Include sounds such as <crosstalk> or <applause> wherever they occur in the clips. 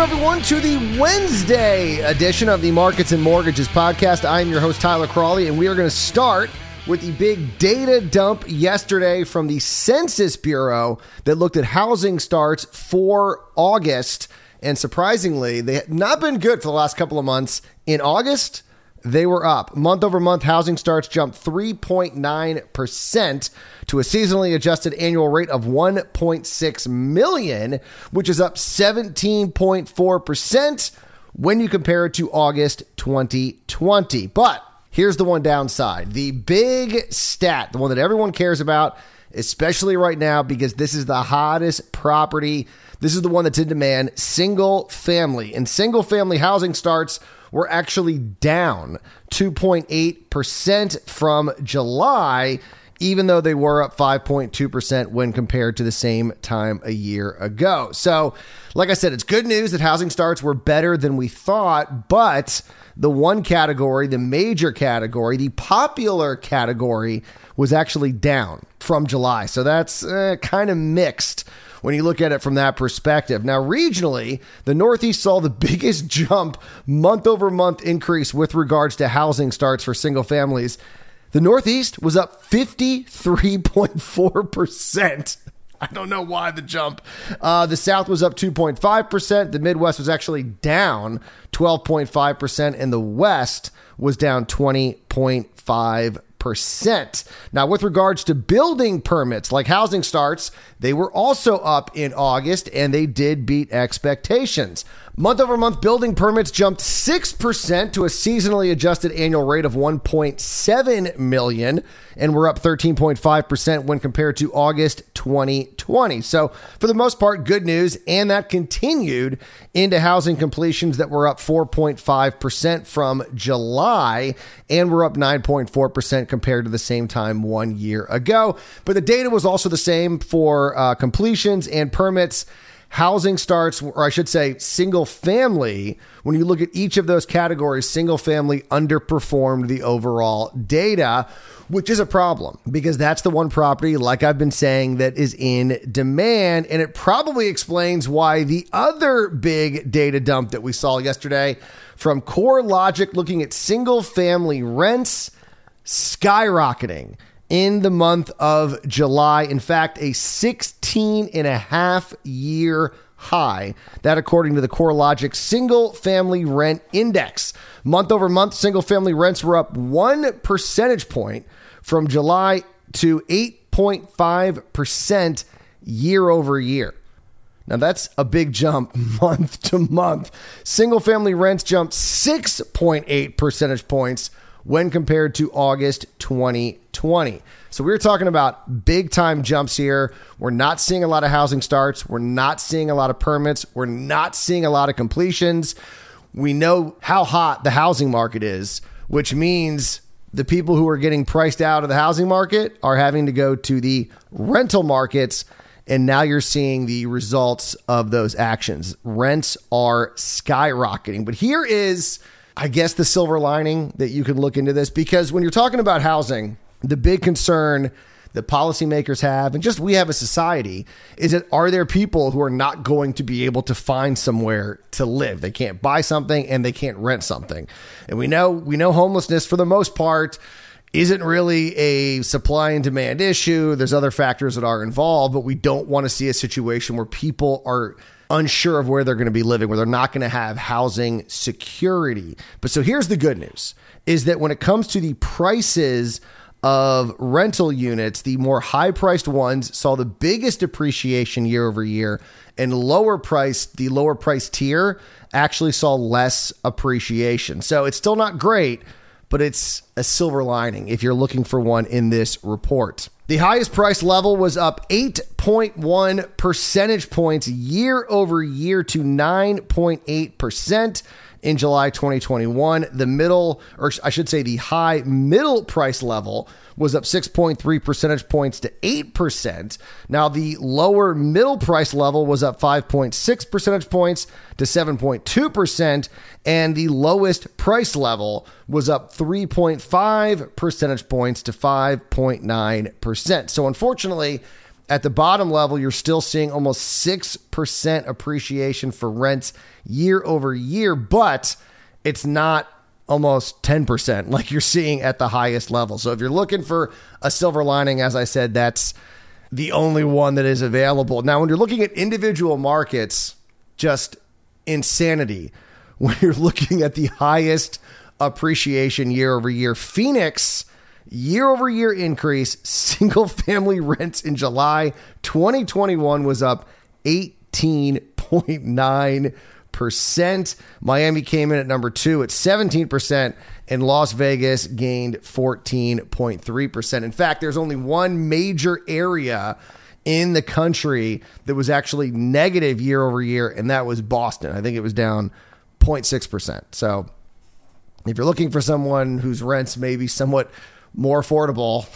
Welcome, everyone, to the Wednesday edition of the Markets and Mortgages podcast. I am your host, Tyler Cralle, and we are going to start with the big data dump yesterday from the Census Bureau that looked at housing starts for August. And surprisingly, they have not been good for the last couple of months. In August, they were up. Month over month, housing starts jumped 3.9% to a seasonally adjusted annual rate of 1.6 million, which is up 17.4% when you compare it to August 2020. But here's the one downside the big stat, the one that everyone cares about, especially right now, because this is the hottest property. This is the one that's in demand single family. And single family housing starts were actually down 2.8% from July, even though they were up 5.2% when compared to the same time a year ago. So, like I said, it's good news that housing starts were better than we thought, but the one category, the major category, the popular category, was actually down from July. So that's uh, kind of mixed when you look at it from that perspective. Now, regionally, the Northeast saw the <laughs> biggest jump month over month increase with regards to housing starts for single families. The Northeast was up 53.4%. <laughs> I don't know why the jump. Uh, the South was up 2.5%. The Midwest was actually down 12.5%. And the West was down 20.5% percent. Now, with regards to building permits like housing starts, they were also up in August and they did beat expectations. Month over month building permits jumped 6% to a seasonally adjusted annual rate of 1.7 million and were up 13.5% when compared to August 2020. So, for the most part, good news. And that continued into housing completions that were up 4.5% from July and were up 9.4% compared to the same time one year ago. But the data was also the same for uh, completions and permits housing starts, or I should say, single family, when you look at each of those categories, single family underperformed the overall data, which is a problem because that's the one property, like I've been saying, that is in demand. And it probably explains why the other big data dump that we saw yesterday from CoreLogic looking at single family rents skyrocketing in the month of July. In fact, a 16 and a half year high. That, according to the CoreLogic Single Family Rent Index. Month over month, single family rents were up one percentage point from July to 8.5% year over year. Now, that's a big jump <laughs> month to month. Single family rents jumped 6.8 percentage points when compared to August 2020. So we are talking about big time jumps here. We're not seeing a lot of housing starts. We're not seeing a lot of permits. We're not seeing a lot of completions. We know how hot the housing market is, which means the people who are getting priced out of the housing market are having to go to the rental markets. And now you're seeing the results of those actions. Rents are skyrocketing. But here is I guess the silver lining that you can look into this because when you're talking about housing, the big concern that policymakers have and just we have a society is that are there people who are not going to be able to find somewhere to live? They can't buy something and they can't rent something. And we know we know homelessness for the most part isn't really a supply and demand issue. There's other factors that are involved but we don't want to see a situation where people are unsure of where they're going to be living, where they're not going to have housing security. But so here's the good news is that when it comes to the prices of rental units, the more high priced ones saw the biggest appreciation year over year, and lower priced, the lower price tier actually saw less appreciation. So it's still not great, but it's a silver lining if you're looking for one in this report. The highest price level was up 8.1 percentage points year over year to 9.8% in July 2021. The middle, or I should say, the high middle price level was up 6.3 percentage points to 8%. Now, the lower middle price level was up 5.6 percentage points to 7.2%, and the lowest price level was up 3.5 percentage points to 5.9%. So, unfortunately, at the bottom level, you're still seeing almost 6% appreciation for rents year over year, but it's not almost 10% like you're seeing at the highest level. So if you're looking for a silver lining, as I said, that's the only one that is available. Now, when you're looking at individual markets, just insanity. When you're <laughs> looking at the highest appreciation year over year, Phoenix year over year increase, <laughs> single family rents in July 2021 was up 18.9 percent. Miami came in at number two at 17%, and Las Vegas gained 14.3%. In fact, there's only one major area in the country that was actually negative year over year, and that was Boston. I think it was down 0.6%. So if you're looking for someone whose rents may be somewhat more affordable,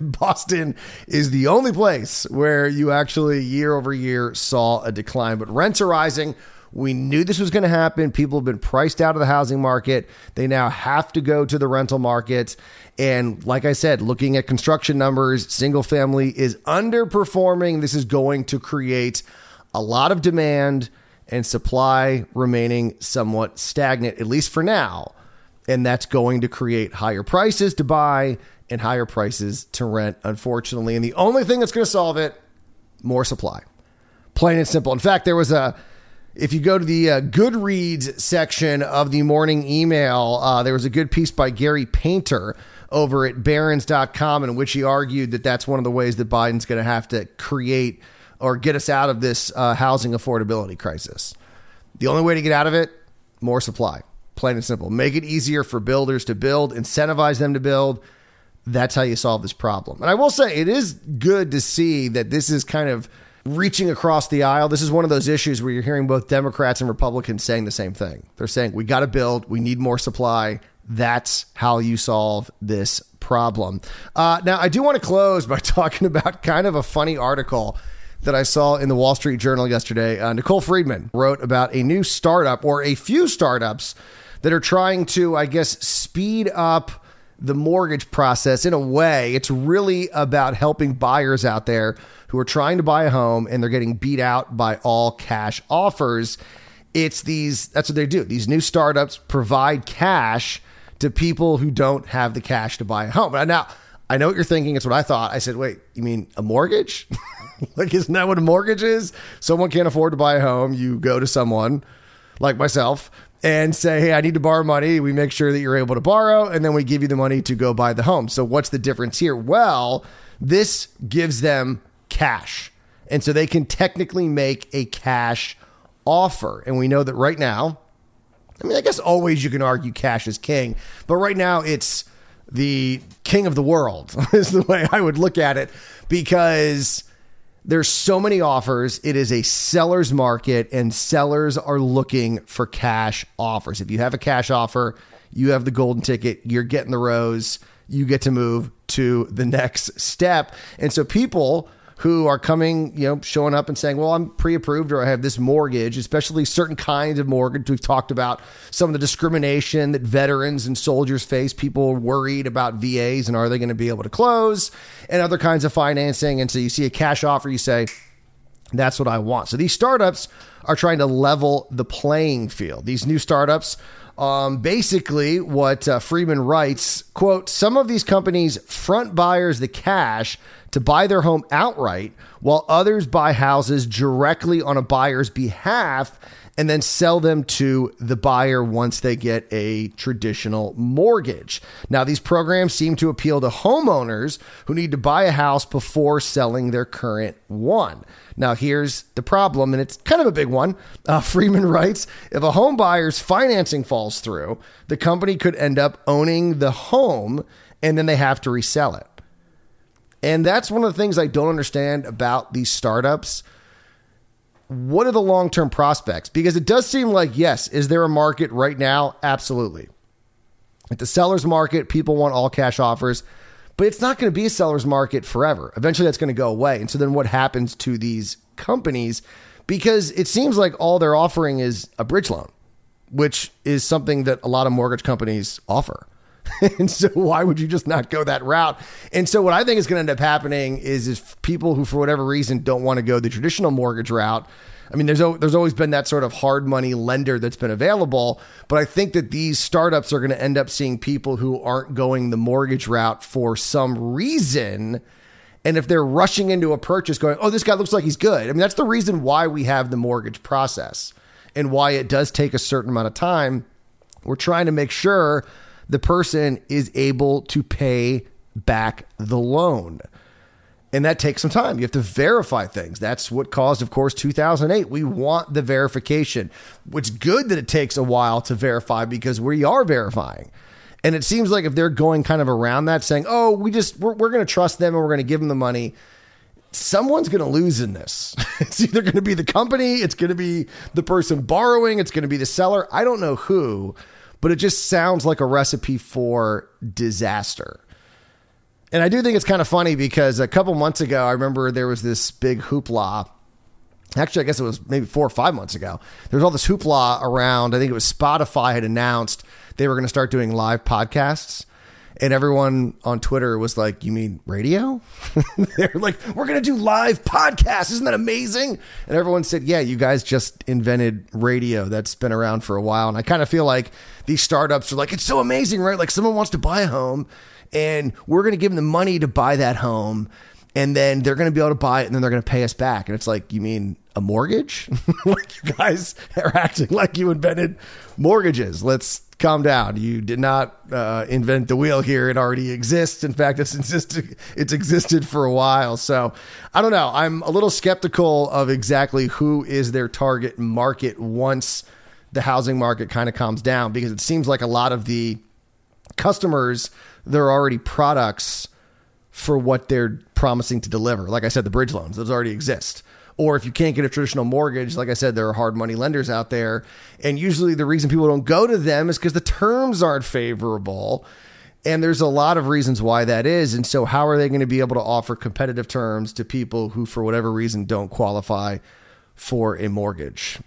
<laughs> Boston is the only place where you actually year over year saw a decline. But rents are rising. We knew this was going to happen. People have been priced out of the housing market. They now have to go to the rental market. And like I said, looking at construction numbers, single family is underperforming. This is going to create a lot of demand and supply remaining somewhat stagnant, at least for now. And that's going to create higher prices to buy and higher prices to rent, unfortunately. And the only thing that's going to solve it, more supply. Plain and simple. In fact, there was a if you go to the uh, Goodreads section of the morning email, uh, there was a good piece by Gary Painter over at barrons.com in which he argued that that's one of the ways that Biden's going to have to create or get us out of this uh, housing affordability crisis. The only way to get out of it, more supply. Plain and simple. Make it easier for builders to build, incentivize them to build. That's how you solve this problem. And I will say, it is good to see that this is kind of reaching across the aisle. This is one of those issues where you're hearing both Democrats and Republicans saying the same thing. They're saying, we got to build, we need more supply. That's how you solve this problem. Uh, now, I do want to close by <laughs> talking about kind of a funny article that I saw in the Wall Street Journal yesterday. Uh, Nicole Friedman wrote about a new startup or a few startups that are trying to, I guess, speed up the mortgage process in a way. It's really about helping buyers out there who are trying to buy a home and they're getting beat out by all cash offers. It's these, that's what they do. These new startups provide cash to people who don't have the cash to buy a home. Now, I know what you're thinking. It's what I thought. I said, wait, you mean a mortgage? <laughs> like, isn't that what a mortgage is? Someone can't afford to buy a home. You go to someone like myself and say, hey, I need to borrow money. We make sure that you're able to borrow, and then we give you the money to go buy the home. So, what's the difference here? Well, this gives them cash. And so they can technically make a cash offer. And we know that right now, I mean, I guess always you can argue cash is king, but right now it's the king of the world, <laughs> is the way I would look at it, because there's so many offers. It is a seller's market, and sellers are looking for cash offers. If you have a cash offer, you have the golden ticket, you're getting the rose, you get to move to the next step. And so people who are coming, you know, showing up and saying, well, I'm pre approved or I have this mortgage, especially certain kinds of mortgage. We've talked about some of the discrimination that veterans and soldiers face. People are worried about VAs and are they going to be able to close and other kinds of financing. And so you see a cash offer, you say, that's what I want. So these startups are trying to level the playing field. These new startups um, basically, what uh, Friedman writes, quote, some of these companies front buyers the cash to buy their home outright, while others buy houses directly on a buyer's behalf and then sell them to the buyer once they get a traditional mortgage. Now, these programs seem to appeal to homeowners who need to buy a house before selling their current one. Now, here's the problem, and it's kind of a big one. Uh, <laughs> Friedman writes if a home buyer's financing falls through, the company could end up owning the home and then they have to resell it. And that's one of the things I don't understand about these startups. What are the long term prospects? Because it does seem like, yes, is there a market right now? Absolutely. At the seller's market, people want all cash offers but it's not going to be a seller's market forever. Eventually, that's going to go away. And so then what happens to these companies? Because it seems like all they're offering is a bridge loan, which is something that a lot of mortgage companies offer. <laughs> and so why would you just not go that route? And so what I think is going to end up happening is if people who for whatever reason don't want to go the traditional mortgage route, I mean, there's there's always been that sort of hard money lender that's been available, but I think that these startups are going to end up seeing people who aren't going the mortgage route for some reason. And if they're rushing into a purchase going, oh, this guy looks like he's good. I mean, that's the reason why we have the mortgage process and why it does take a certain amount of time. We're trying to make sure the person is able to pay back the loan. And that takes some time. You have to verify things. That's what caused, of course, 2008. We want the verification. It's good that it takes a while to verify because we are verifying. And it seems like if they're going kind of around that, saying, oh, we just, we're, we're going to trust them and we're going to give them the money, someone's going to lose in this. <laughs> it's either going to be the company, it's going to be the person borrowing, it's going to be the seller. I don't know who, but it just sounds like a recipe for disaster. And I do think it's kind of funny because a couple months ago, I remember there was this big hoopla. Actually, I guess it was maybe four or five months ago. There was all this hoopla around. I think it was Spotify had announced they were going to start doing live podcasts. And everyone on Twitter was like, You mean radio? <laughs> They're like, We're going to do live podcasts. Isn't that amazing? And everyone said, Yeah, you guys just invented radio that's been around for a while. And I kind of feel like these startups are like, It's so amazing, right? Like someone wants to buy a home and we're going to give them the money to buy that home and then they're going to be able to buy it and then they're going to pay us back and it's like you mean a mortgage <laughs> like you guys are acting like you invented mortgages let's calm down. You did not uh, invent the wheel here. It already exists. In fact it's existed it's existed for a while. So i don't know. I'm a little skeptical of exactly who is their target market once the housing market kind of calms down because it seems like a lot of the customers they're already products for what they're promising to deliver. Like I said, the bridge loans, those already exist. Or if you can't get a traditional mortgage, like I said, there are hard money lenders out there. And usually the reason people don't go to them is because the terms aren't favorable. And there's a lot of reasons why that is. And so, how are they going to be able to offer competitive terms to people who, for whatever reason, don't qualify for a mortgage?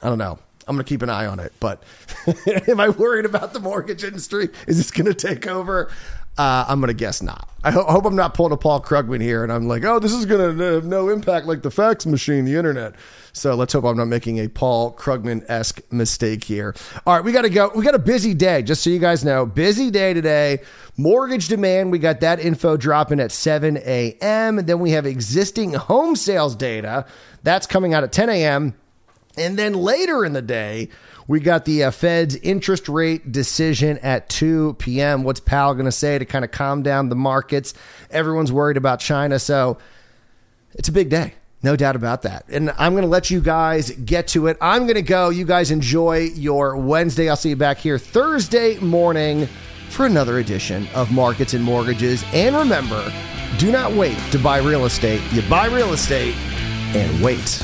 I don't know. I'm going to keep an eye on it. But <laughs> am I worried about the mortgage industry? Is this going to take over? Uh, I'm to guess not. I ho- hope I'm not pulling a Paul Krugman here and I'm like, oh, this is going to have no impact like the fax machine, the internet. So let's hope I'm not making a Paul Krugman esque mistake here. All right, we got to go. We got a busy day, just so you guys know. Busy day today. Mortgage demand, we got that info dropping at 7 a.m. And Then we have existing home sales data. That's coming out at 10 a.m. And then later in the day, we got the uh, Fed's interest rate decision at 2 p.m. What's Powell going to say to kind of calm down the markets? Everyone's worried about China. So it's a big day. No doubt about that. And I'm going to let you guys get to it. I'm going to go. You guys enjoy your Wednesday. I'll see you back here Thursday morning for another edition of Markets and Mortgages. And remember, do not wait to buy real estate. You buy real estate and wait.